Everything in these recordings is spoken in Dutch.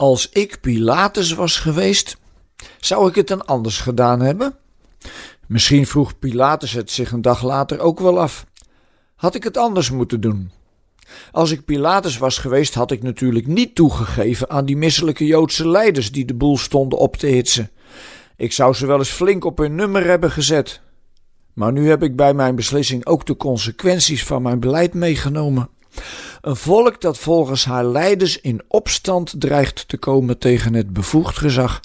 Als ik Pilatus was geweest, zou ik het dan anders gedaan hebben? Misschien vroeg Pilatus het zich een dag later ook wel af. Had ik het anders moeten doen? Als ik Pilatus was geweest, had ik natuurlijk niet toegegeven aan die misselijke Joodse leiders die de boel stonden op te hitsen. Ik zou ze wel eens flink op hun nummer hebben gezet. Maar nu heb ik bij mijn beslissing ook de consequenties van mijn beleid meegenomen. Een volk dat volgens haar leiders in opstand dreigt te komen tegen het bevoegd gezag.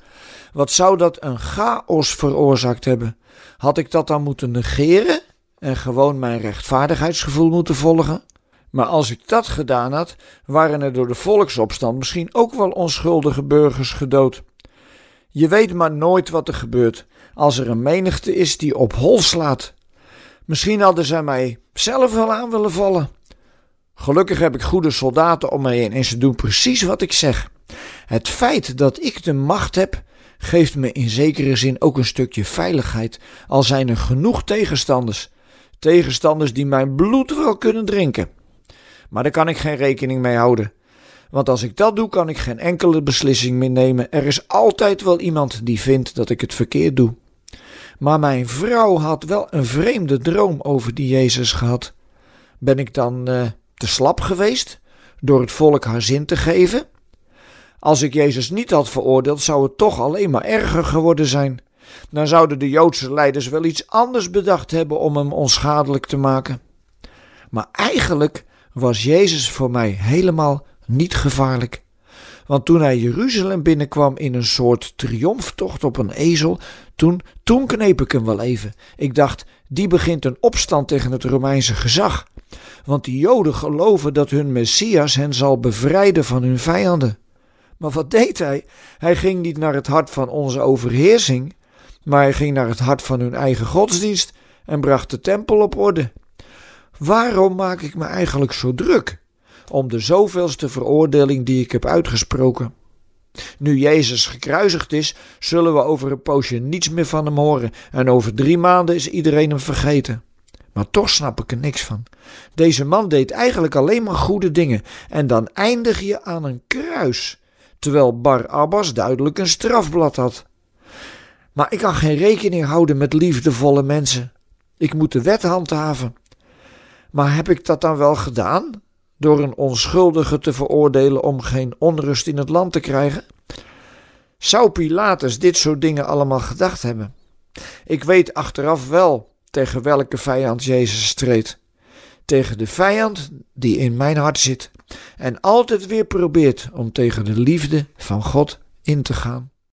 Wat zou dat een chaos veroorzaakt hebben? Had ik dat dan moeten negeren en gewoon mijn rechtvaardigheidsgevoel moeten volgen? Maar als ik dat gedaan had, waren er door de volksopstand misschien ook wel onschuldige burgers gedood. Je weet maar nooit wat er gebeurt als er een menigte is die op hol slaat. Misschien hadden zij mij zelf wel aan willen vallen. Gelukkig heb ik goede soldaten om mij heen en ze doen precies wat ik zeg. Het feit dat ik de macht heb, geeft me in zekere zin ook een stukje veiligheid, al zijn er genoeg tegenstanders. Tegenstanders die mijn bloed wel kunnen drinken. Maar daar kan ik geen rekening mee houden. Want als ik dat doe, kan ik geen enkele beslissing meer nemen. Er is altijd wel iemand die vindt dat ik het verkeerd doe. Maar mijn vrouw had wel een vreemde droom over die Jezus gehad. Ben ik dan uh, te slap geweest door het volk haar zin te geven? Als ik Jezus niet had veroordeeld, zou het toch alleen maar erger geworden zijn. Dan zouden de Joodse leiders wel iets anders bedacht hebben om hem onschadelijk te maken. Maar eigenlijk was Jezus voor mij helemaal niet gevaarlijk. Want toen hij Jeruzalem binnenkwam in een soort triomftocht op een ezel, toen, toen kneep ik hem wel even. Ik dacht, die begint een opstand tegen het Romeinse gezag. Want die Joden geloven dat hun Messias hen zal bevrijden van hun vijanden. Maar wat deed hij? Hij ging niet naar het hart van onze overheersing, maar hij ging naar het hart van hun eigen godsdienst en bracht de tempel op orde. Waarom maak ik me eigenlijk zo druk? Om de zoveelste veroordeling die ik heb uitgesproken. Nu Jezus gekruisigd is, zullen we over een poosje niets meer van hem horen en over drie maanden is iedereen hem vergeten. Maar toch snap ik er niks van. Deze man deed eigenlijk alleen maar goede dingen en dan eindig je aan een kruis, terwijl Bar Abbas duidelijk een strafblad had. Maar ik kan geen rekening houden met liefdevolle mensen. Ik moet de wet handhaven. Maar heb ik dat dan wel gedaan? Door een onschuldige te veroordelen om geen onrust in het land te krijgen? Zou Pilatus dit soort dingen allemaal gedacht hebben? Ik weet achteraf wel tegen welke vijand Jezus streed. Tegen de vijand die in mijn hart zit en altijd weer probeert om tegen de liefde van God in te gaan.